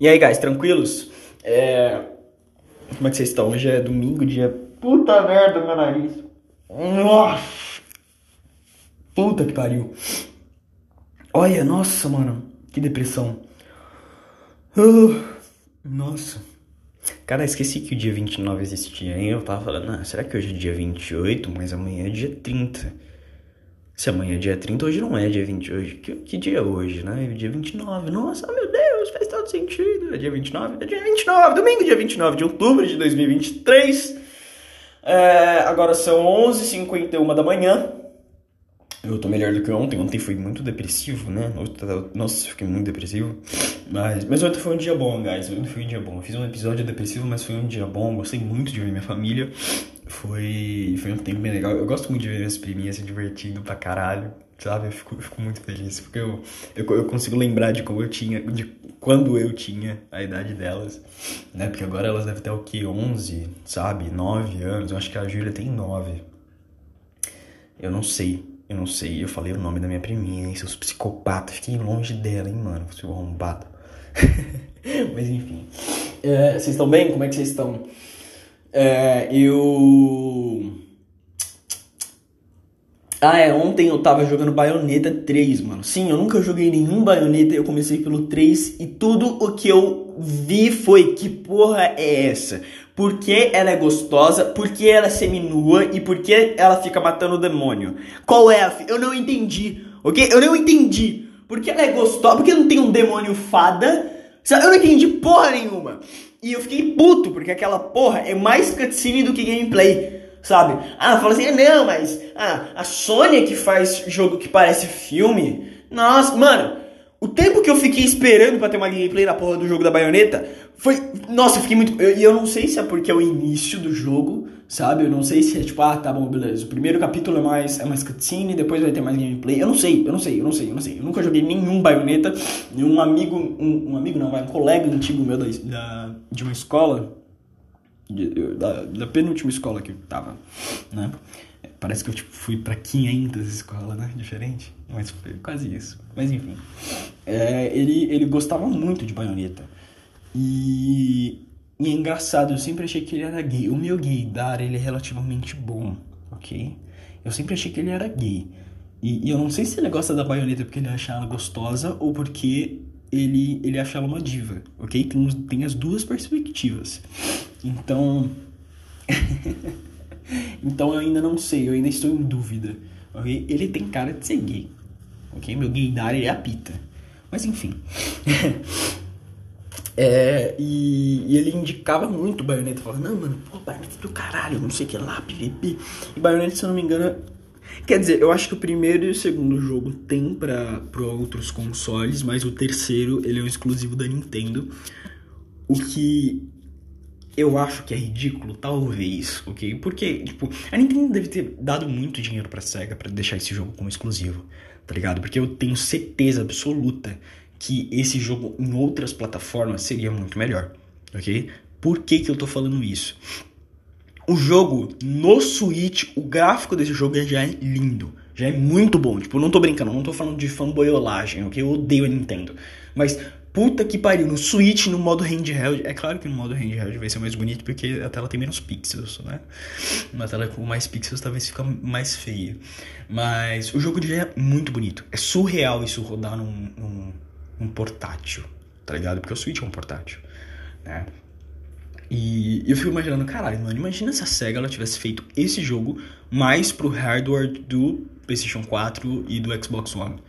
E aí, guys, tranquilos? É... Como é que vocês estão? Hoje é domingo, dia. Puta merda, meu nariz. Nossa! Puta que pariu. Olha, nossa, mano. Que depressão. Uh, nossa. Cara, esqueci que o dia 29 existia, hein? Eu tava falando, ah, será que hoje é dia 28, mas amanhã é dia 30? Se amanhã é dia 30, hoje não é dia 20. Hoje, que, que dia é hoje, né? É dia 29. Nossa, meu Deus, sentido. É dia 29? É dia 29, domingo, dia 29 de outubro de 2023. É, agora são 11h51 da manhã. Eu tô melhor do que ontem. Ontem foi muito depressivo, né? Nossa, fiquei muito depressivo. Mas, mas ontem foi um dia bom, guys. Ontem foi um dia bom. Eu fiz um episódio depressivo, mas foi um dia bom. Gostei muito de ver minha família. Foi, foi um tempo bem legal. Eu gosto muito de ver minhas priminhas se divertindo pra caralho. Sabe? Eu fico, eu fico muito feliz. Porque eu, eu, eu consigo lembrar de como eu tinha. De quando eu tinha a idade delas. Né? Porque agora elas devem ter o quê? 11, sabe? 9 anos. Eu acho que a Júlia tem 9. Eu não sei. Eu não sei, eu falei o nome da minha priminha, hein, seus psicopatas. Fiquei longe dela, hein, mano, seu arrombado. Mas enfim. É, vocês estão bem? Como é que vocês estão? É, eu. Ah, é, ontem eu tava jogando Bayonetta 3, mano. Sim, eu nunca joguei nenhum Bayonetta, eu comecei pelo 3 e tudo o que eu vi foi que porra é essa? Por que ela é gostosa? Por que ela é seminua? E por que ela fica matando o demônio? Qual é a. Eu não entendi, ok? Eu não entendi. Por que ela é gostosa? Por que não tem um demônio fada? Eu não entendi porra nenhuma. E eu fiquei puto, porque aquela porra é mais cutscene do que gameplay. Sabe? Ah, fala assim, ah, não, mas ah, a Sony que faz jogo que parece filme. Nossa, mano, o tempo que eu fiquei esperando para ter uma gameplay na porra do jogo da baioneta foi. Nossa, eu fiquei muito. E eu, eu, não sei se é porque é o início do jogo, sabe? Eu não sei se é tipo, ah, tá bom, beleza. O primeiro capítulo é mais, é mais cutscene, depois vai ter mais gameplay. Eu não sei, eu não sei, eu não sei, eu não sei. Eu nunca joguei nenhum baioneta. E um amigo. Um, um amigo não, vai, um colega antigo meu da, da, de uma escola. Da, da penúltima escola que eu tava, né? Parece que eu tipo, fui para 500 escolas, né? Diferente. Mas foi quase isso. Mas enfim. É, ele, ele gostava muito de baioneta. E, e é engraçado, eu sempre achei que ele era gay. O meu gaydar, ele é relativamente bom, ok? Eu sempre achei que ele era gay. E, e, eu não sei se ele gosta da baioneta porque ele acha ela gostosa ou porque ele, ele acha ela uma diva, ok? Tem, tem as duas perspectivas. Então. Então eu ainda não sei, eu ainda estou em dúvida. Ok? Ele tem cara de ser gay. Ok? Meu gaydar é apita. Mas enfim. é, e, e, ele indicava muito o Bayonetta. Falava, não, mano, pô, Bayonetta do caralho, não sei o que lá, pipipi. E Bayonetta, se eu não me engano. Quer dizer, eu acho que o primeiro e o segundo jogo tem para outros consoles, mas o terceiro ele é um exclusivo da Nintendo. O que eu acho que é ridículo, talvez, ok? Porque, tipo, a Nintendo deve ter dado muito dinheiro pra SEGA para deixar esse jogo como exclusivo, tá ligado? Porque eu tenho certeza absoluta que esse jogo em outras plataformas seria muito melhor, ok? Por que que eu tô falando isso? O jogo no Switch, o gráfico desse jogo já é lindo, já é muito bom. Tipo, não tô brincando, não tô falando de fanboyolagem, ok? Eu odeio a Nintendo. Mas Puta que pariu, no Switch, no modo handheld. É claro que no modo handheld vai ser mais bonito porque a tela tem menos pixels, né? Uma tela com mais pixels talvez fica mais feia. Mas o jogo já é muito bonito. É surreal isso rodar num, num, num portátil, tá ligado? Porque o Switch é um portátil, né? E eu fico imaginando, caralho, mano, imagina se a SEGA ela tivesse feito esse jogo mais pro hardware do PlayStation 4 e do Xbox One,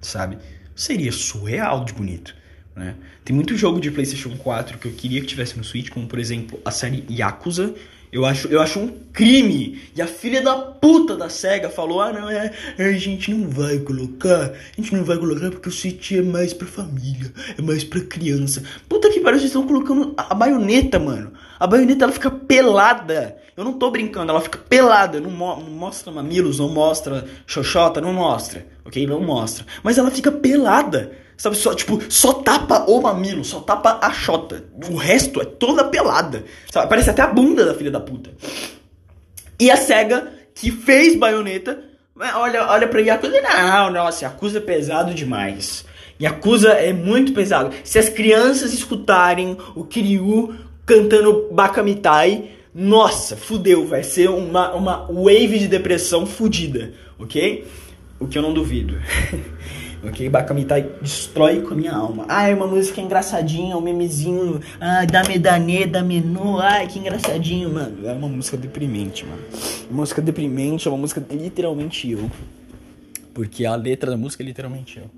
sabe? Seria surreal de bonito. Né? Tem muito jogo de PlayStation 4 que eu queria que tivesse no Switch, como por exemplo a série Yakuza. Eu acho, eu acho um crime. E a filha da puta da SEGA falou: ah, não, é, a gente não vai colocar. A gente não vai colocar porque o Switch é mais pra família, é mais pra criança. Puta que pariu, vocês estão colocando a, a baioneta, mano. A baioneta ela fica pelada. Eu não tô brincando, ela fica pelada. Não, mo não mostra mamilos, não mostra xoxota, não mostra. Ok? Não mostra. Mas ela fica pelada. Sabe, só, tipo, só tapa o mamilo, só tapa a chota. O resto é toda pelada. Sabe? Parece até a bunda da filha da puta. E a SEGA, que fez baioneta, olha, olha pra Yakuza, não, nossa, Yakuza é pesado demais. Yakuza é muito pesado. Se as crianças escutarem o Kiryu cantando Bakamitai, nossa, fudeu, vai ser uma, uma wave de depressão fudida, ok? O que eu não duvido. ok? Bakamitai destrói com a minha alma. Ah, é uma música engraçadinha, um memezinho. Ah, dame dane, dame no. Ai, que engraçadinho, mano. É uma música deprimente, mano. Uma música deprimente, é uma música literalmente eu. Porque a letra da música é literalmente eu.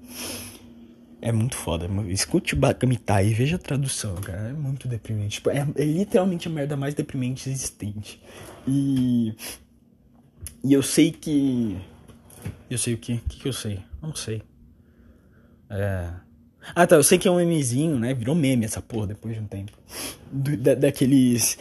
É muito foda. Escute Bakamitai e veja a tradução, cara. É muito deprimente. Tipo, é, é, literalmente a merda mais deprimente existente. E. E eu sei que. Eu sei o que? O que, que eu sei? Não sei. É. Ah, tá. Eu sei que é um memezinho, né? Virou meme essa porra depois de um tempo. Do, da, daqueles.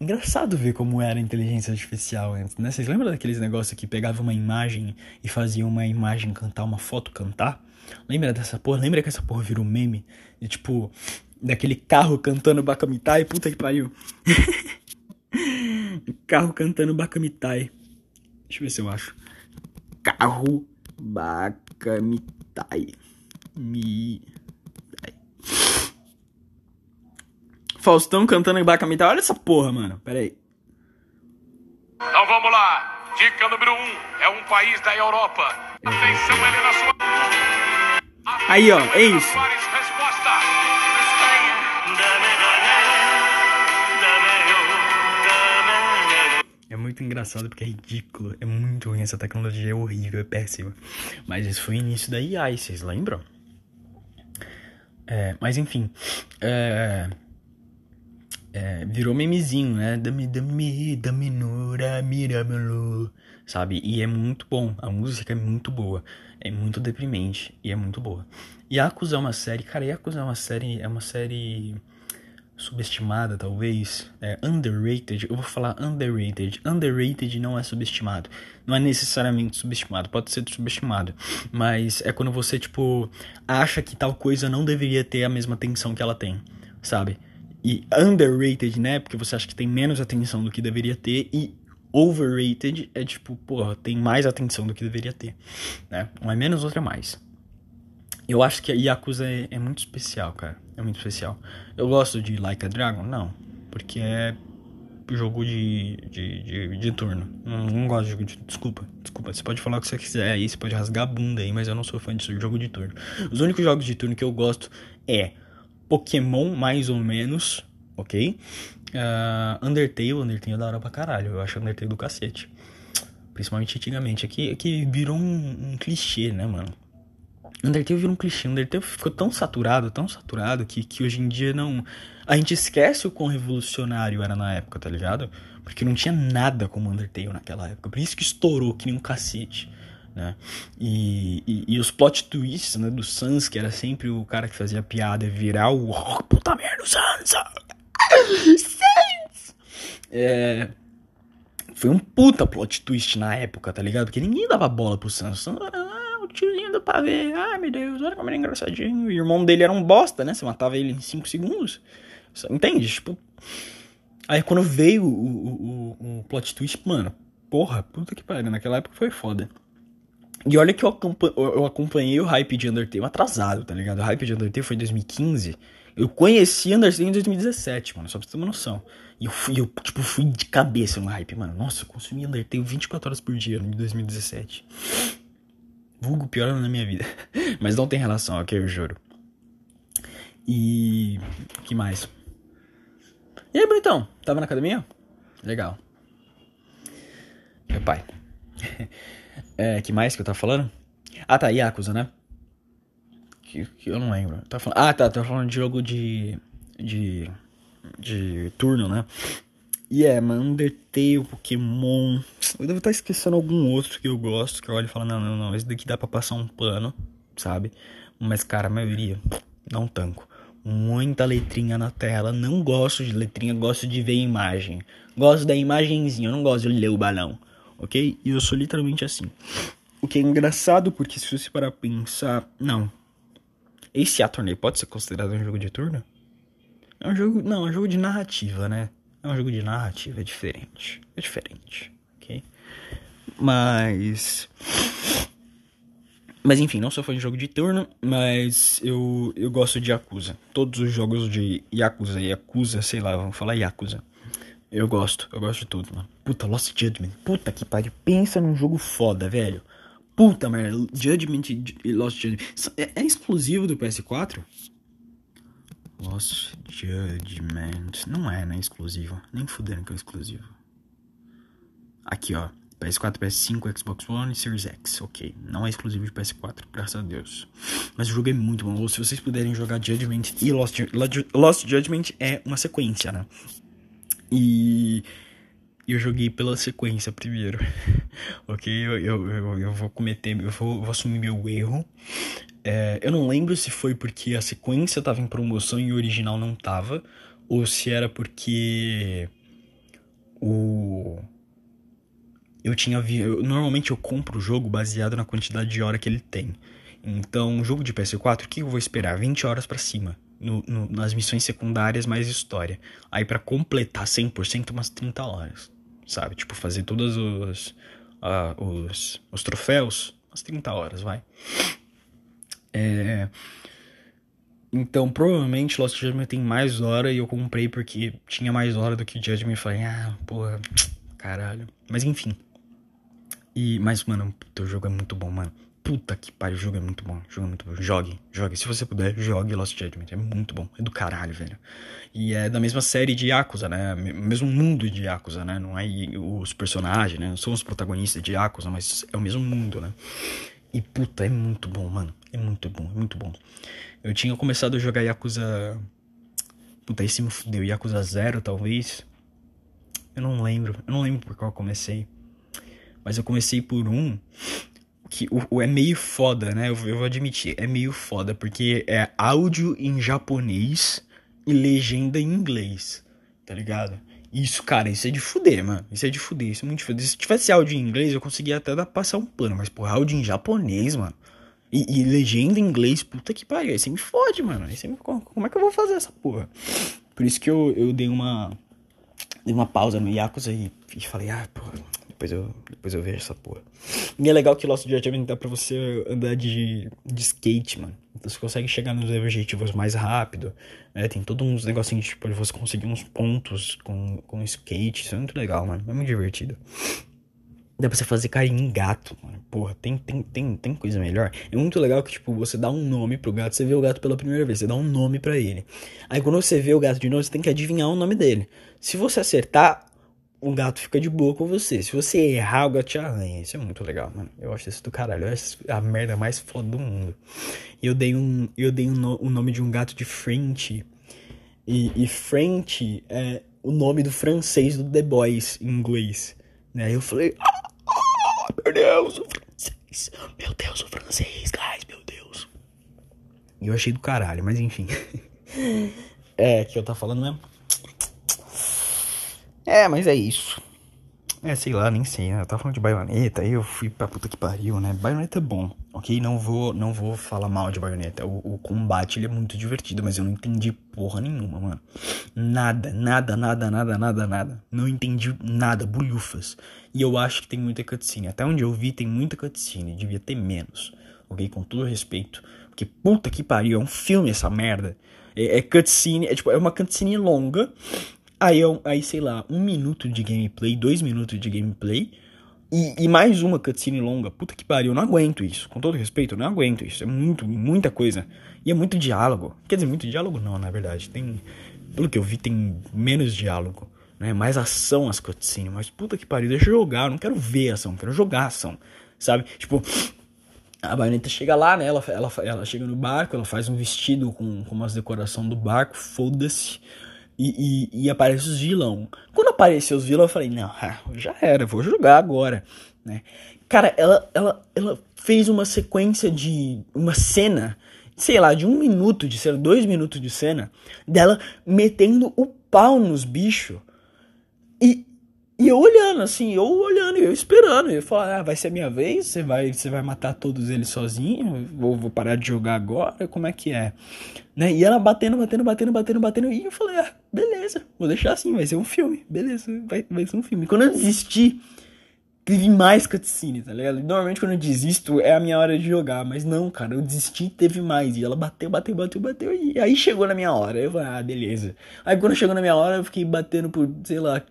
Engraçado ver como era a inteligência artificial antes, né? Vocês lembram daqueles negócios que pegava uma imagem e fazia uma imagem cantar, uma foto cantar? Lembra dessa porra? Lembra que essa porra virou meme? E tipo, daquele carro cantando Bakamitai? Puta que pariu. carro cantando Bakamitai. Deixa eu ver se eu acho. Carro Bakamitai. Mi. Faustão cantando Bakamitai. Olha essa porra, mano. Pera aí. Então vamos lá. Dica número 1. Um, é um país da Europa. Atenção, ele na sua. Aí, ó, é isso. É muito engraçado porque é ridículo. É muito ruim essa tecnologia, é horrível, é péssima. Mas isso foi o início da AI, vocês lembram? É, mas enfim. É, é, virou memezinho, né? Dame, dame, dame, nura, miramelo. Sabe? E é muito bom. A música é muito boa é muito deprimente e é muito boa. Yakuza é uma série, cara, Yakuza é uma série, é uma série subestimada, talvez, é underrated. Eu vou falar underrated. Underrated não é subestimado. Não é necessariamente subestimado, pode ser subestimado, mas é quando você tipo acha que tal coisa não deveria ter a mesma atenção que ela tem, sabe? E underrated, né? Porque você acha que tem menos atenção do que deveria ter e overrated é tipo, porra, tem mais atenção do que deveria ter, né? Um é menos, outro é mais. Eu acho que a Yakuza é, é, muito especial, cara. É muito especial. Eu gosto de Like a Dragon? Não. Porque é jogo de, de, de, de turno. Não, não, gosto de jogo de. Desculpa, desculpa. Você pode falar o que você quiser aí, você pode rasgar a bunda aí, mas eu não sou fã de jogo de turno. Os únicos jogos de turno que eu gosto é Pokémon, mais ou menos, ok? Uh, Undertale, Undertale é da hora pra caralho. Eu acho Undertale do cacete. Principalmente antigamente. Aqui, aqui virou um, um clichê, né, mano? Undertale virou um clichê. Undertale ficou tão saturado, tão saturado, que, que hoje em dia não. A gente esquece o quão revolucionário era na época, tá ligado? Porque não tinha nada como Undertale naquela época. Por isso que estourou que nem um cacete. Né? E, e, e, os plot twists né, do Sans, que era sempre o cara que fazia piada, virar o oh, puta merda, o Sans! É, foi um puta plot twist na época, tá ligado? Porque ninguém dava bola pro Sans. O tiozinho do pavê. Ai, meu Deus, olha como ele é engraçadinho. E o irmão dele era um bosta, né? Você matava ele em 5 segundos. Entende? Tipo. Aí quando veio o, o, o, o plot twist, mano, porra, puta que pariu. Naquela época foi foda. E olha que eu, eu acompanhei o hype de Undertale atrasado, tá ligado? O hype de Undertale foi em 2015. Eu conheci Undertale em 2017, mano, só pra você ter uma noção. E eu fui, eu, tipo, fui de cabeça no hype, mano. Nossa, eu consumi Undertale 24 horas por dia em 2017. Vulgo pior na minha vida. Mas não tem relação, ok, eu juro. E. que mais? E aí, bonitão? Tava na academia? Legal. Meu pai. é, que mais que eu tava falando? Ah, tá, Yakuza, né? Que, que eu não lembro. Tava falando, ah, tá, tava falando de jogo de. de de turno, né? E é, mano, Undertale, Pokémon. Eu devo estar esquecendo algum outro que eu gosto, que eu olho e falo, não, não, não, esse daqui dá pra passar um pano, sabe? Mas, cara, a maioria, não tanco. Muita letrinha na tela, não gosto de letrinha, gosto de ver imagem. Gosto da imagenzinha, eu não gosto de ler o balão, ok? E eu sou literalmente assim. O que é engraçado, porque se você parar pensar, não. Esse A torneio pode ser considerado um jogo de turno? É um jogo. Não, é um jogo de narrativa, né? É um jogo de narrativa, é diferente. É diferente, ok? Mas. Mas enfim, não sou fã de jogo de turno, mas eu, eu gosto de Yakuza. Todos os jogos de Yakuza, Yakuza, sei lá, vamos falar Yakuza. Eu gosto, eu gosto de tudo, mano. Puta, Lost Judgment. Puta que pariu. Pensa num jogo foda, velho. Puta merda, Judgment e Lost Judgment. É, é exclusivo do PS4? Lost Judgment. Não é, né? Exclusivo. Nem fudendo que é exclusivo. Aqui, ó. PS4, PS5, Xbox One e Series X. Ok. Não é exclusivo de PS4, graças a Deus. Mas o jogo é muito bom. Ou se vocês puderem jogar Judgment e Lost, Lost Judgment é uma sequência, né? E eu joguei pela sequência primeiro. ok? Eu, eu, eu, eu, vou cometer, eu vou, vou assumir meu erro. É, eu não lembro se foi porque a sequência tava em promoção e o original não tava. Ou se era porque o eu tinha vi... Eu, normalmente eu compro o jogo baseado na quantidade de hora que ele tem. Então, um jogo de PS4, o que eu vou esperar? 20 horas para cima. No, no, nas missões secundárias mais história. Aí para completar 100% umas 30 horas. Sabe? Tipo, fazer todos os, uh, os, os troféus, umas 30 horas, vai. É... Então, provavelmente Lost Judgment tem mais hora e eu comprei porque tinha mais hora do que Judgment falei, ah, porra, caralho. Mas enfim, e, mas, mano, teu jogo é muito bom, mano. Puta que pariu, o jogo é muito bom. Jogo é muito bom. Jogue, jogue. Se você puder, jogue Lost Judgment. É muito bom. É do caralho, velho. E é da mesma série de Yakuza, né? Mesmo mundo de Yakuza, né? Não é os personagens, né? Não são os protagonistas de Yakuza, mas é o mesmo mundo, né? E puta, é muito bom, mano. É muito bom, é muito bom. Eu tinha começado a jogar Yakuza. Puta, esse me fudeu. Yakuza Zero, talvez. Eu não lembro. Eu não lembro por qual eu comecei. Mas eu comecei por um que o, o é meio foda, né? Eu, eu, vou admitir, é meio foda, porque é áudio em japonês e legenda em inglês, tá ligado? Isso, cara, isso é de fuder, mano. Isso é de fuder, isso é muito de. Se tivesse áudio em inglês, eu conseguia até dar, passar um pano, mas, porra, áudio em japonês, mano. E, e legenda em inglês, puta que pariu. Aí você me fode, mano. Aí você me... Como é que eu vou fazer essa porra? Por isso que eu, eu dei uma. Dei uma pausa no Yakuza e, e falei, ah, porra depois eu, depois eu vejo essa porra. E é legal que Lost Judgment dá pra você andar de, de skate, mano. Então você consegue chegar nos objetivos mais rápido. Né? Tem todos uns negocinhos, tipo, de você conseguir uns pontos com, com skate. Isso é muito legal, mano. É muito divertido. Dá pra você fazer carinho em gato, mano. Porra, tem, tem, tem, tem coisa melhor. É muito legal que, tipo, você dá um nome pro gato. Você vê o gato pela primeira vez, você dá um nome para ele. Aí quando você vê o gato de novo, você tem que adivinhar o nome dele. Se você acertar, o gato fica de boa com você. Se você errar, o gato te arranha. Isso é muito legal, mano. Eu acho isso do caralho. Eu acho a merda mais foda do mundo. E eu dei um, eu dei um no, o nome de um gato de French. E, e French é o nome do francês do The Boys em inglês. Né? Eu falei, ah, meu Deus, o francês. Meu Deus, o francês, guys, meu Deus. E eu achei do caralho, mas enfim. é, que eu tava falando mesmo? É, mas é isso. É, sei lá, nem sei, né? Eu tava falando de baioneta, aí eu fui pra puta que pariu, né? Baioneta é bom, ok? Não vou, não vou falar mal de baioneta. O, o combate, ele é muito divertido, mas eu não entendi porra nenhuma, mano. Nada, nada, nada, nada, nada, nada. Não entendi nada, bulhufas. E eu acho que tem muita cutscene. Até onde eu vi, tem muita cutscene. Devia ter menos, ok? Com todo respeito. Porque puta que pariu, é um filme essa merda. É, é cutscene, é tipo, é uma cutscene longa Aí, eu, aí, sei lá, um minuto de gameplay, dois minutos de gameplay. E, e, mais uma cutscene longa. Puta que pariu, eu não aguento isso. Com todo respeito, eu não aguento isso. É muito, muita coisa. E é muito diálogo. Quer dizer, muito diálogo não, na verdade. Tem. Pelo que eu vi, tem menos diálogo. Né? Mais ação as cutscenes. Mas puta que pariu, deixa eu jogar. Eu não quero ver ação, eu quero jogar ação. Sabe? Tipo. A baioneta chega lá, né? Ela, ela, ela chega no barco, ela faz um vestido com, com umas decorações do barco, foda-se. E, e, e, aparece os vilão. Quando apareceu os vilão, eu falei, não, ah, já era, vou jogar agora, né? Cara, ela, ela, ela fez uma sequência de uma cena, sei lá, de um minuto de cena, dois minutos de cena, dela metendo o pau nos bichos. E, e eu olhando, assim, eu olhando, eu esperando. Eu falo, ah, vai ser a minha vez? Você vai, você vai matar todos eles sozinho? Vou, vou parar de jogar agora? Como é que é? Né? E ela batendo, batendo, batendo, batendo, batendo. E eu falei, ah, beleza, vou deixar assim, vai ser um filme. Beleza, vai, vai ser um filme. Quando eu desisti, teve mais cutscene, tá ligado? Normalmente quando eu desisto é a minha hora de jogar, mas não, cara, eu desisti teve mais. E ela bateu, bateu, bateu, bateu, e aí chegou na minha hora. Eu falei, ah, beleza. Aí quando chegou na minha hora, eu fiquei batendo por, sei lá,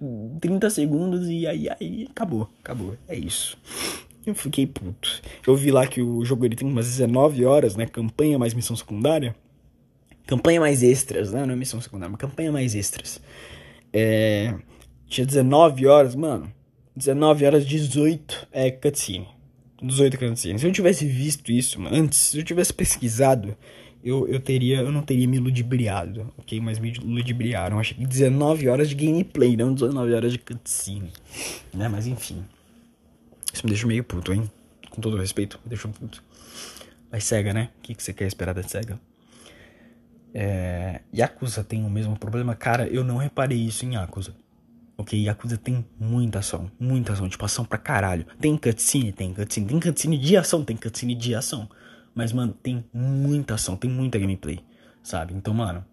30 segundos e aí, aí acabou, acabou. É isso. Eu fiquei puto. Eu vi lá que o jogo ele tem umas 19 horas, né? Campanha mais missão secundária. Campanha mais extras, né? Não é missão secundária, mas campanha mais extras. É. Tinha 19 horas, mano. 19 horas 18 é cutscene. 18 cutscene. Se eu tivesse visto isso antes, se eu tivesse pesquisado, eu, eu teria eu não teria me ludibriado, ok? Mas me ludibriaram. Achei que 19 horas de gameplay, não 19 horas de cutscene. Né? Mas enfim. Isso me deixa meio puto, hein? Com todo respeito, me deixa puto. Mas cega, né? O que, que você quer esperar da cega? É... Yakuza tem o mesmo problema? Cara, eu não reparei isso em Yakuza. Ok, Yakuza tem muita ação, muita ação, tipo ação pra caralho. Tem cutscene, tem cutscene, tem cutscene de ação, tem cutscene de ação. Mas, mano, tem muita ação, tem muita gameplay, sabe? Então, mano,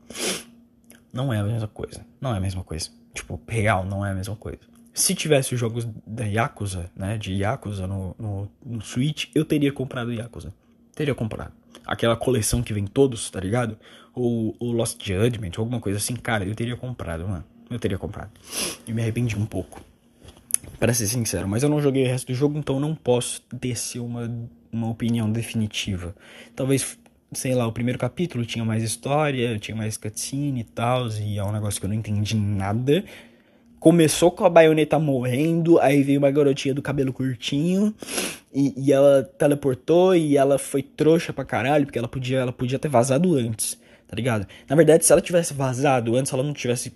não é a mesma coisa. Não é a mesma coisa. Tipo, real, não é a mesma coisa. Se tivesse os jogos da Yakuza, né, de Yakuza no, no, no Switch, eu teria comprado Yakuza. Teria comprado. Aquela coleção que vem todos, tá ligado? Ou, ou Lost Judgment, alguma coisa assim, cara, eu teria comprado, mano eu teria comprado. E me arrependi um pouco. Para ser sincero, mas eu não joguei o resto do jogo, então não posso descer uma, uma opinião definitiva. Talvez, sei lá, o primeiro capítulo tinha mais história, tinha mais cutscene e tal, e é um negócio que eu não entendi nada. Começou com a baioneta morrendo, aí veio uma garotinha do cabelo curtinho, e, e ela teleportou e ela foi trouxa pra caralho, porque ela podia, ela podia ter vazado antes, tá ligado? Na verdade, se ela tivesse vazado antes, ela não tivesse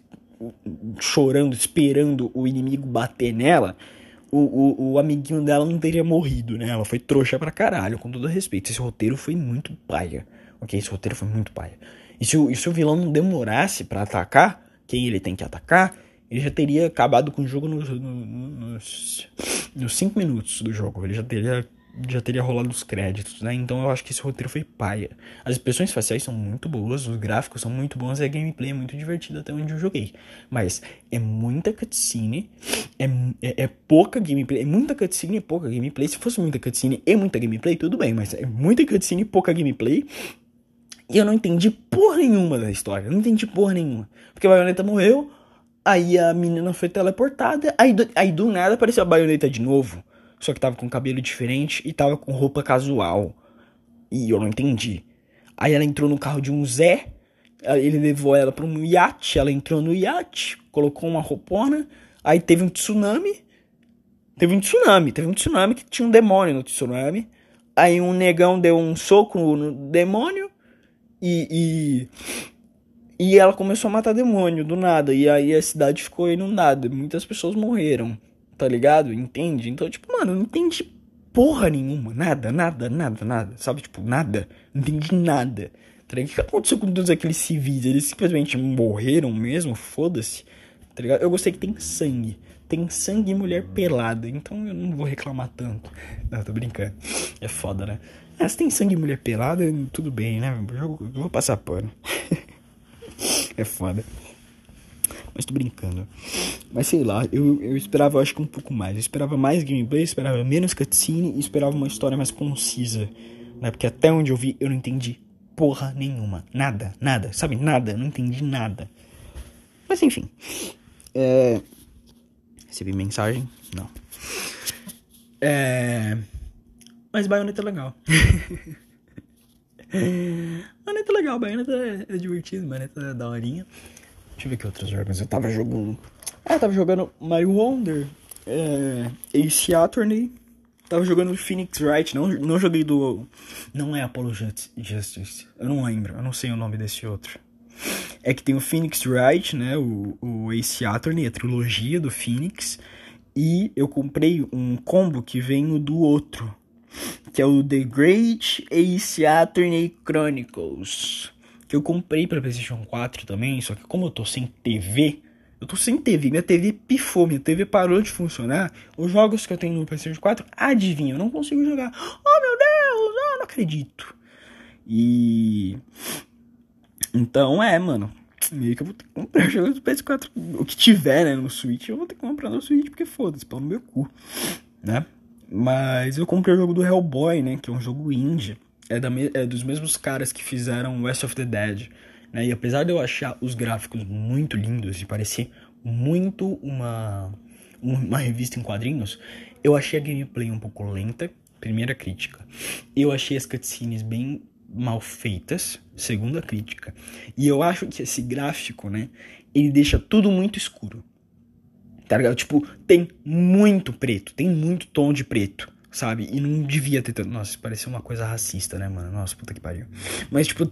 chorando, esperando o inimigo bater nela, o, o, o, amiguinho dela não teria morrido, né? Ela foi trouxa pra caralho, com todo respeito. Esse roteiro foi muito paia, ok? Esse roteiro foi muito paia. E se o, e se o vilão não demorasse para atacar quem ele tem que atacar, ele já teria acabado com o jogo nos 5 no, nos cinco minutos do jogo. Ele já teria já teria rolado os créditos, né? Então eu acho que esse roteiro foi paia. As expressões faciais são muito boas, os gráficos são muito bons e a gameplay é muito divertida até onde eu joguei. Mas é muita cutscene, é, é, é pouca gameplay, é muita cutscene e pouca gameplay. Se fosse muita cutscene e muita gameplay, tudo bem, mas é muita cutscene e pouca gameplay. E eu não entendi porra nenhuma da história, não entendi porra nenhuma. Porque a baioneta morreu, aí a menina foi teleportada, aí do, aí do nada apareceu a baioneta de novo só que tava com cabelo diferente e tava com roupa casual. E eu não entendi. Aí ela entrou no carro de um Zé, ele levou ela para um iate, ela entrou no iate, colocou uma roupona, aí teve um tsunami. Teve um tsunami, teve um tsunami que tinha um demônio no tsunami. Aí um negão deu um soco no demônio e, e, e ela começou a matar demônio do nada. E aí a cidade ficou inundada, muitas pessoas morreram tá ligado? Entende? Então, tipo, mano, eu não entendi porra nenhuma. Nada, nada, nada, nada. Sabe? Tipo, nada. Não entendi nada. Tá ligado? O que aconteceu com todos aqueles civis? Eles simplesmente morreram mesmo? Foda-se. Tá ligado? Eu gostei que tem sangue. Tem sangue e mulher pelada. Então eu não vou reclamar tanto. Não, tô brincando. É foda, né? Ah, se tem sangue e mulher pelada, tudo bem, né? Eu, eu vou passar pano. é foda. Mas tô brincando. Mas sei lá, eu, eu esperava, eu acho que um pouco mais. Eu esperava mais gameplay, esperava menos cutscene e esperava uma história mais concisa. Né? Porque até onde eu vi, eu não entendi porra nenhuma. Nada, nada, sabe? Nada, não entendi nada. Mas enfim. É... Recebi mensagem? Não. É... Mas Bayonetta é legal. Bayonetta é legal, Bayonetta é, é divertido, Bayonetta é daorinha. Deixa eu ver que outros jogos eu tava jogando. Ah, eu tava jogando Mario Wonder, é, Ace Attorney. Tava jogando Phoenix Wright, não, não joguei do. Não é Apollo Justice. Eu não lembro, eu não sei o nome desse outro. É que tem o Phoenix Wright, né? O, o Ace Attorney, a trilogia do Phoenix. E eu comprei um combo que vem do outro. Que é o The Great Ace Attorney Chronicles que eu comprei para PlayStation 4 também, só que como eu tô sem TV, eu tô sem TV, minha TV pifou, minha TV parou de funcionar. Os jogos que eu tenho no PlayStation 4, adivinha, eu não consigo jogar. Oh meu Deus, ah, não acredito. E então é, mano, meio que eu vou ter que comprar jogos do PS4, o que tiver, né, no Switch, eu vou ter que comprar no Switch porque foda-se, no meu cu. né? Mas eu comprei o jogo do Hellboy, né? Que é um jogo indie. É, da, é dos mesmos caras que fizeram West of the Dead. Né? E apesar de eu achar os gráficos muito lindos e parecer muito uma, uma revista em quadrinhos, eu achei a gameplay um pouco lenta. Primeira crítica. Eu achei as cutscenes bem mal feitas, segunda crítica. E eu acho que esse gráfico, né, ele deixa tudo muito escuro. Tá ligado? Tipo, tem muito preto, tem muito tom de preto, sabe? E não devia ter tanto. Nossa, isso parecia uma coisa racista, né, mano? Nossa, puta que pariu. Mas, tipo,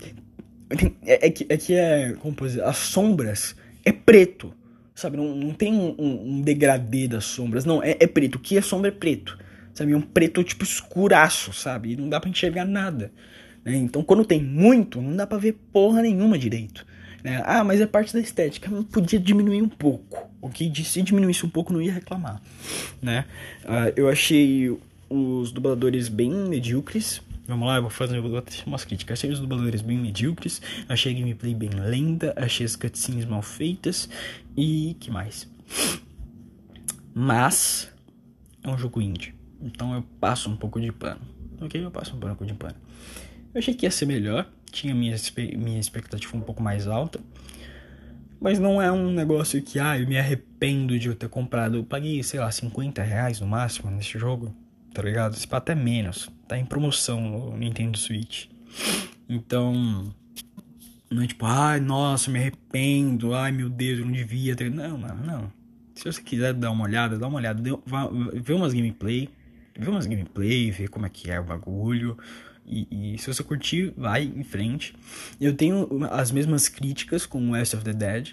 é, é, que, é que é. Como pode dizer? As sombras é preto, sabe? Não, não tem um, um, degradê das sombras, não, é, é preto. O que é sombra é preto, sabe? É um preto, tipo, escuraço, sabe? E não dá pra enxergar nada. Né? Então, quando tem muito, não dá pra ver porra nenhuma direito. Né? Ah, mas é parte da estética. Podia diminuir um pouco. Ok? Se diminuísse um pouco, não ia reclamar. Né? Uh, eu achei os dubladores bem medíocres. Vamos lá, eu vou fazer umas críticas. Achei os dubladores bem medíocres. Achei a gameplay bem lenta. Achei as cutscenes mal feitas. E que mais? Mas é um jogo indie. Então eu passo um pouco de pano. Ok? Eu passo um pouco de pano. Eu achei que ia ser melhor, tinha minha, minha expectativa um pouco mais alta. Mas não é um negócio que, ah, eu me arrependo de eu ter comprado. Eu paguei, sei lá, 50 reais no máximo nesse jogo, tá ligado? Se até menos. Tá em promoção no Nintendo Switch. Então, não é tipo, ai, nossa, me arrependo, ai meu Deus, eu não devia ter. Não, mano, não. Se você quiser dar uma olhada, dá uma olhada, vê umas gameplay, vê umas gameplay, vê como é que é o bagulho. E, e, se você curtir, vai em frente. Eu tenho as mesmas críticas com West of the Dead,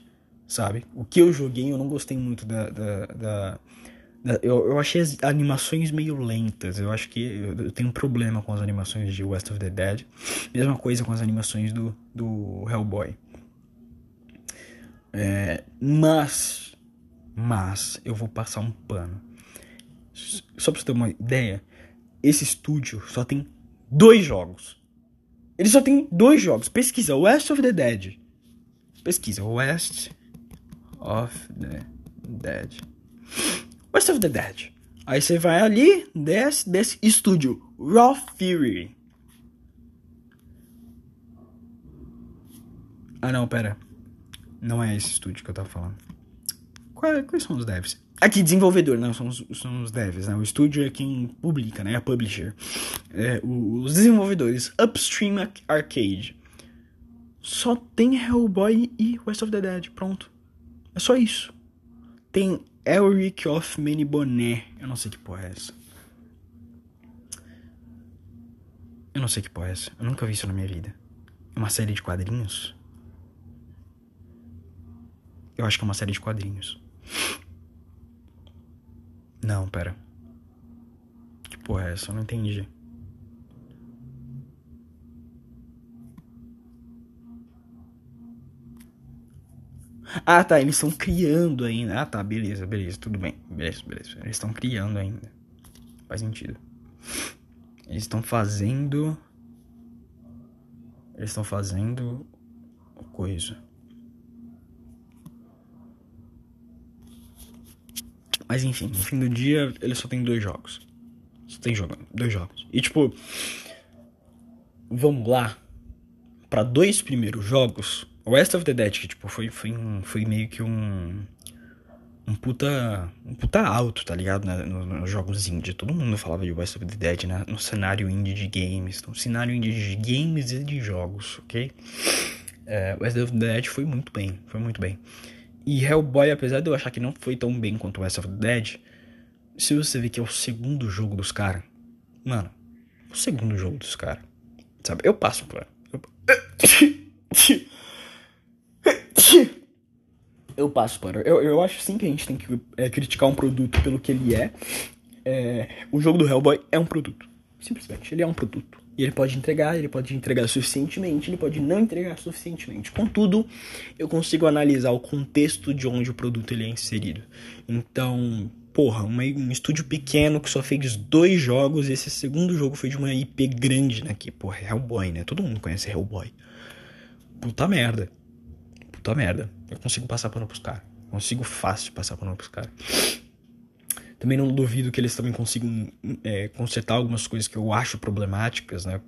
sabe? O que eu joguei, eu não gostei muito da, da, da eu, eu achei as animações meio lentas. Eu acho que eu, eu, tenho um problema com as animações de West of the Dead. Mesma coisa com as animações do, do Hellboy. É, mas. Mas eu vou passar um pano. Só pra você ter uma ideia, esse estúdio só tem dois jogos. Ele só tem dois jogos. Pesquisa West of the Dead. Pesquisa West of the Dead. West of the Dead. Aí você vai ali, desce, desce, estúdio Raw Fury. Ah não, pera. Não é esse estúdio que eu tava falando. Quais, quais são os devs? Aqui, desenvolvedor, não, são os, são os devs, né? O estúdio é quem publica, né? A publisher. É, os desenvolvedores, Upstream Arcade. Só tem Hellboy e West of the Dead, pronto. É só isso. Tem Elric of Boné. Eu não sei que porra é essa. Eu não sei que porra é essa. Eu nunca vi isso na minha vida. É uma série de quadrinhos? Eu acho que é uma série de quadrinhos. Não, pera. Que porra é essa? Eu não entendi. Ah, tá, eles estão criando ainda. Ah, tá, beleza, beleza, tudo bem. Beleza, beleza. Eles estão criando ainda. Faz sentido. Eles estão fazendo. Eles estão fazendo coisa. Mas enfim, no fim do dia ele só tem dois jogos. Só tem jogo, dois jogos. E tipo, vamos lá para dois primeiros jogos. West of the Dead, que tipo, foi, foi, um, foi meio que um. Um puta. Um puta alto, tá ligado? Nos, nos jogos indie. Todo mundo falava de West of the Dead né? no cenário indie de games. No cenário indie de games e de jogos, ok? É, West of the Dead foi muito bem. Foi muito bem. E Hellboy, apesar de eu achar que não foi tão bem quanto West of the Dead, se você ver que é o segundo jogo dos caras, mano, o segundo jogo dos caras, sabe? Eu passo por. Eu... eu passo para. Eu, eu acho sim que a gente tem que é, criticar um produto pelo que ele é. é. O jogo do Hellboy é um produto. Simplesmente, ele é um produto. E ele pode entregar, ele pode entregar suficientemente, ele pode não entregar suficientemente. Contudo, eu consigo analisar o contexto de onde o produto ele é inserido. Então, porra, uma, um estúdio pequeno que só fez dois jogos, e esse segundo jogo foi de uma IP grande, né? Que, porra, é Hellboy, né? Todo mundo conhece Hellboy. Puta merda. Puta merda. Eu consigo passar pano pros caras. Consigo fácil passar pano pros caras. Também não duvido que eles também consigam é, consertar algumas coisas que eu acho problemáticas, né,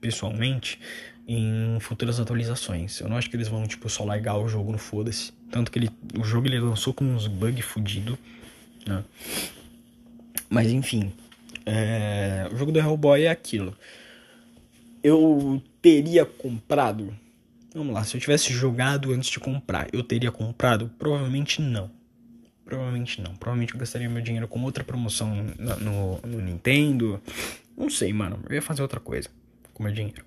pessoalmente, em futuras atualizações. Eu não acho que eles vão, tipo, só largar o jogo no foda-se. Tanto que ele, o jogo ele lançou com uns bugs fudido, né? Mas enfim, é, o jogo do Hellboy é aquilo. Eu teria comprado. Vamos lá, se eu tivesse jogado antes de comprar, eu teria comprado? Provavelmente não. Provavelmente não. Provavelmente eu gastaria meu dinheiro com outra promoção no, no, no Nintendo. Não sei, mano. Eu ia fazer outra coisa com meu dinheiro.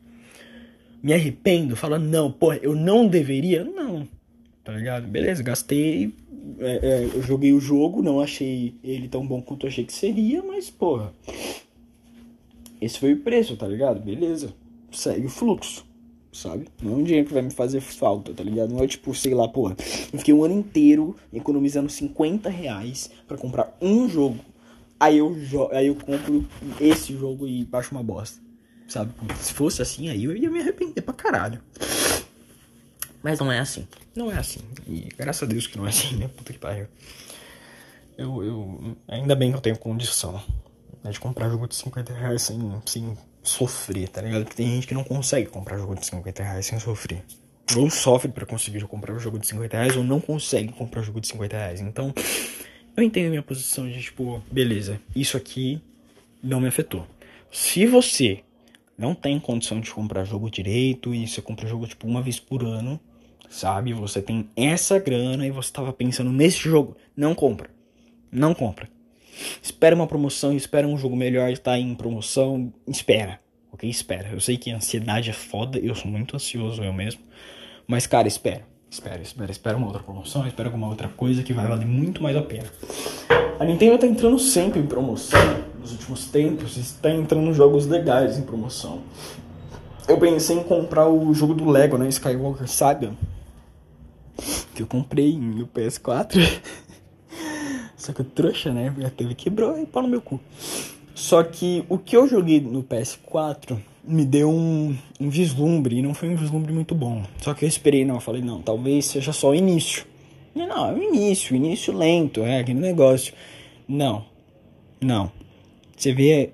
Me arrependo, falando, não, pô, eu não deveria? Não. Tá ligado? Beleza, gastei. É, é, eu joguei o jogo, não achei ele tão bom quanto eu achei que seria, mas, porra. Esse foi o preço, tá ligado? Beleza. Segue o fluxo sabe? Não é um dinheiro que vai me fazer falta, tá ligado? Não é tipo, sei lá, porra, eu fiquei um ano inteiro economizando 50 reais pra comprar um jogo. Aí eu, aí eu compro esse jogo e baixo uma bosta, sabe? Se fosse assim, aí eu ia me arrepender pra caralho. Mas não é assim. Não é assim. E graças a Deus que não é assim, né? Puta que pariu. Eu, eu, ainda bem que eu tenho condição né, de comprar jogo de 50 reais sem, sem sofrer, tá ligado? Porque tem gente que não consegue comprar jogo de 50 reais sem sofrer. Ou sofre para conseguir comprar um jogo de 50 reais, ou não consegue comprar um jogo de 50 reais. Então, eu entendo a minha posição de tipo, beleza, isso aqui não me afetou. Se você não tem condição de comprar jogo direito e você compra jogo tipo uma vez por ano, sabe? Você tem essa grana e você tava pensando nesse jogo, não compra. Não compra. Espera uma promoção, espera um jogo melhor estar em promoção, espera, ok? Espera. Eu sei que a ansiedade é foda, eu sou muito ansioso eu mesmo, mas cara, espera, espera, espera, espera uma outra promoção, espera alguma outra coisa que vai valer muito mais a pena. A Nintendo tá entrando sempre em promoção nos últimos tempos, está entrando jogos legais em promoção. Eu pensei em comprar o jogo do Lego, né? Skywalker Saga. Que eu comprei no PS4. Só que trouxa, né? A TV quebrou e pau no meu cu. Só que o que eu joguei no PS4 me deu um, um vislumbre, e não foi um vislumbre muito bom. Só que eu esperei, não, eu falei, não, talvez seja só o início. E não, é o início, início lento, é aquele negócio. Não, não. Você vê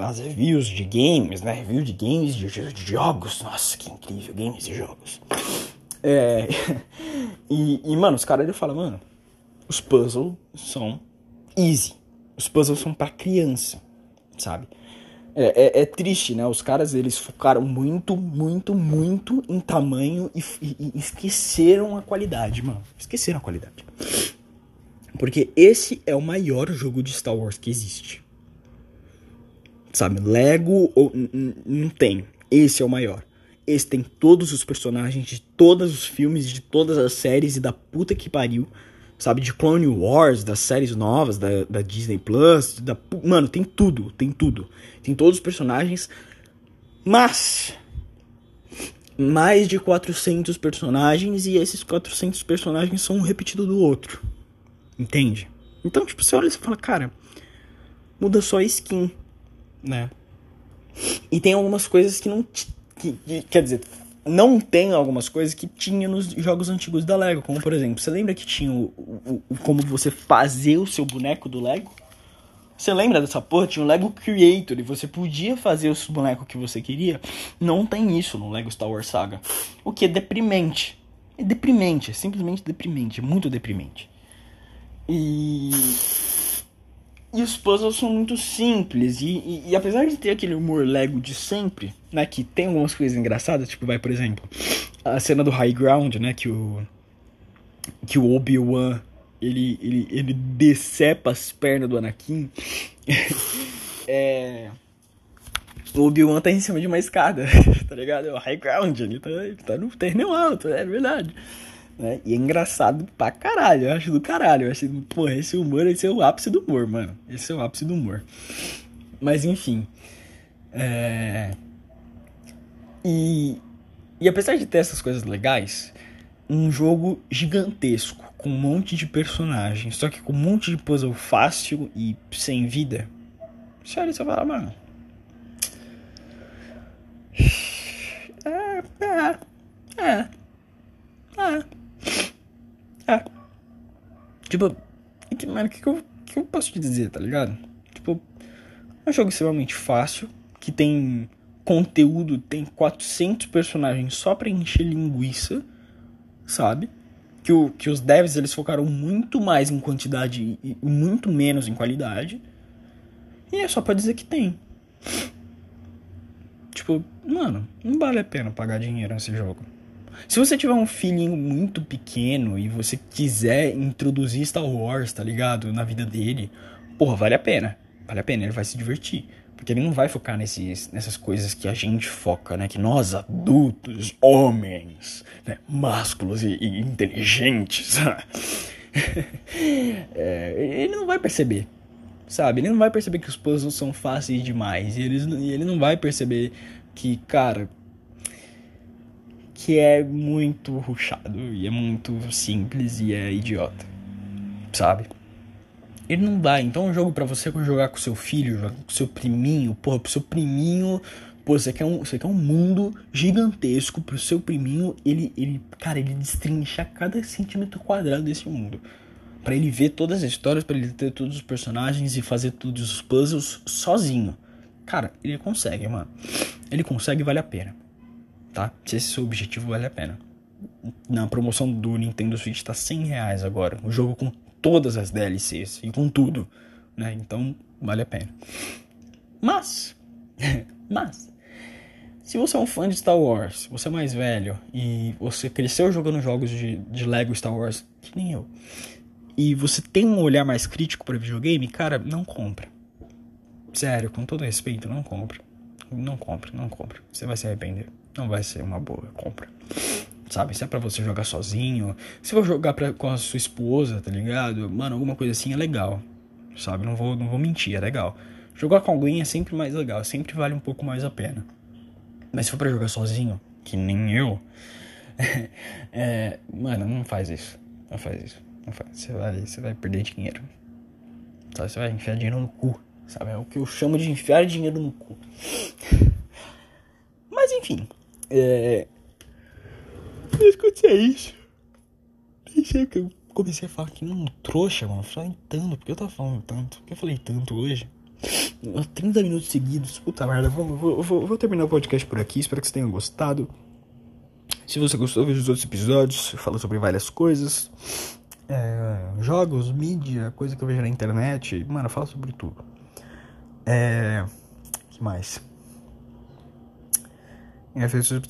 as reviews de games, né? Review de games, de, de jogos. Nossa, que incrível, games e jogos. É. E, e mano, os caras falam, mano, os puzzles são easy. Os puzzles são para criança, sabe? É, é, é, triste, né? Os caras eles focaram muito, muito, muito em tamanho e, e, e, esqueceram a qualidade, mano. Esqueceram a qualidade. Porque esse é o maior jogo de Star Wars que existe. Sabe? Lego ou, não tem. Esse é o maior. Esse tem todos os personagens de todos os filmes, de todas as séries e da puta que pariu sabe, de Clone Wars, das séries novas da, da Disney Plus, da, mano, tem tudo, tem tudo. Tem todos os personagens, mas mais de 400 personagens e esses 400 personagens são um repetido do outro. Entende? Então, tipo, você olha e fala, cara, muda só a skin, né? E tem algumas coisas que não. Que, que, quer dizer, não tem algumas coisas que tinha nos jogos antigos da Lego, como por exemplo, você lembra que tinha o, o, o, como você fazer o seu boneco do Lego? Você lembra dessa porra? Tinha o Lego Creator e você podia fazer o boneco que você queria. Não tem isso no Lego Star Wars Saga. O que é deprimente. É deprimente, é simplesmente deprimente, é muito deprimente. E e os puzzles são muito simples. E, e, e, apesar de ter aquele humor Lego de sempre, né? Que tem algumas coisas engraçadas, tipo, vai, por exemplo, a cena do High Ground, né? Que o. Que o Obi-Wan ele, ele, ele decepa as pernas do Anakin. é. O Obi-Wan tá em cima de uma escada, tá ligado? É o High Ground, ele tá, ele tá no terreno alto, é verdade. Né? E é engraçado pra caralho, eu acho do caralho. Eu acho, porra, esse humor, esse é o ápice do humor, mano. Esse é o ápice do humor. Mas enfim. É... E, e apesar de ter essas coisas legais, um jogo gigantesco, com um monte de personagens, só que com um monte de puzzle fácil e sem vida. E você fala, mano. É, é, é, é. É. Tipo, mano, o que, que, eu, que eu posso te dizer, tá ligado? Tipo, é um jogo extremamente fácil, que tem conteúdo, tem 400 personagens só pra encher linguiça, sabe? Que, o, que os devs eles focaram muito mais em quantidade e muito menos em qualidade. E é só pra dizer que tem. Tipo, mano, não vale a pena pagar dinheiro nesse jogo. Se você tiver um filhinho muito pequeno e você quiser introduzir Star Wars, tá ligado? Na vida dele, porra, vale a pena. Vale a pena, ele vai se divertir. Porque ele não vai focar nesses, nessas coisas que a gente foca, né? Que nós, adultos, homens, né? másculos e, e inteligentes, é, ele não vai perceber, sabe? Ele não vai perceber que os puzzles são fáceis demais. E ele, e ele não vai perceber que, cara, que é muito ruchado e é muito simples e é idiota, sabe? Ele não vai. Então, um jogo para você jogar com seu filho, jogar com seu priminho, porra, pro seu priminho. Pô, você quer um, você quer um mundo gigantesco pro seu priminho. Ele, ele, cara, ele destrincha cada centímetro quadrado desse mundo. para ele ver todas as histórias, para ele ter todos os personagens e fazer todos os puzzles sozinho. Cara, ele consegue, mano. Ele consegue vale a pena. Tá? Se esse é o seu objetivo, vale a pena. Na promoção do Nintendo Switch tá 100 reais agora. O jogo com todas as DLCs e com tudo, né? Então vale a pena. Mas, mas, se você é um fã de Star Wars, você é mais velho e você cresceu jogando jogos de, de Lego Star Wars, que nem eu, e você tem um olhar mais crítico para videogame, cara, não compra. Sério, com todo respeito, não compra. Não compra, não compra. Você vai se arrepender. Não vai ser uma boa compra sabe? Se é pra você jogar sozinho, se for jogar pra, com a sua esposa, tá ligado? Mano, alguma coisa assim é legal, sabe? Não vou, não vou mentir, é legal. Jogar com alguém é sempre mais legal, sempre vale um pouco mais a pena. Mas se for pra jogar sozinho, que nem eu, é, mano, não faz isso. Não faz isso. Não faz. Você vai, você vai perder dinheiro. Sabe? Você vai enfiar dinheiro no cu. Sabe? É o que eu chamo de enfiar dinheiro no cu. Mas enfim. É, aconteceu isso. Nem que eu comecei a falar que não trouxa, mano. Falei tanto, porque eu tava falando tanto. Porque eu falei tanto hoje. 30 minutos seguidos. Puta merda, vou, vou, vou, vou terminar o podcast por aqui. Espero que você tenha gostado. Se você gostou, veja os outros episódios. Eu falo sobre várias coisas. É, jogos, mídia, coisa que eu vejo na internet. Mano, eu falo sobre tudo. É. que mais?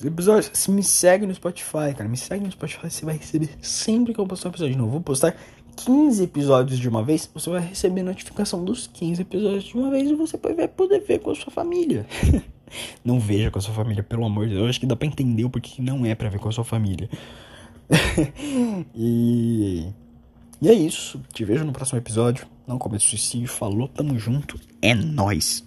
Episódios. Se me segue no Spotify, cara. Me segue no Spotify, você vai receber sempre que eu postar um episódio novo. Vou postar 15 episódios de uma vez. Você vai receber notificação dos 15 episódios de uma vez e você vai poder ver com a sua família. não veja com a sua família, pelo amor de Deus. Eu acho que dá pra entender o porquê não é pra ver com a sua família. e. E é isso. Te vejo no próximo episódio. Não cometa suicídio. Falou, tamo junto. É nóis.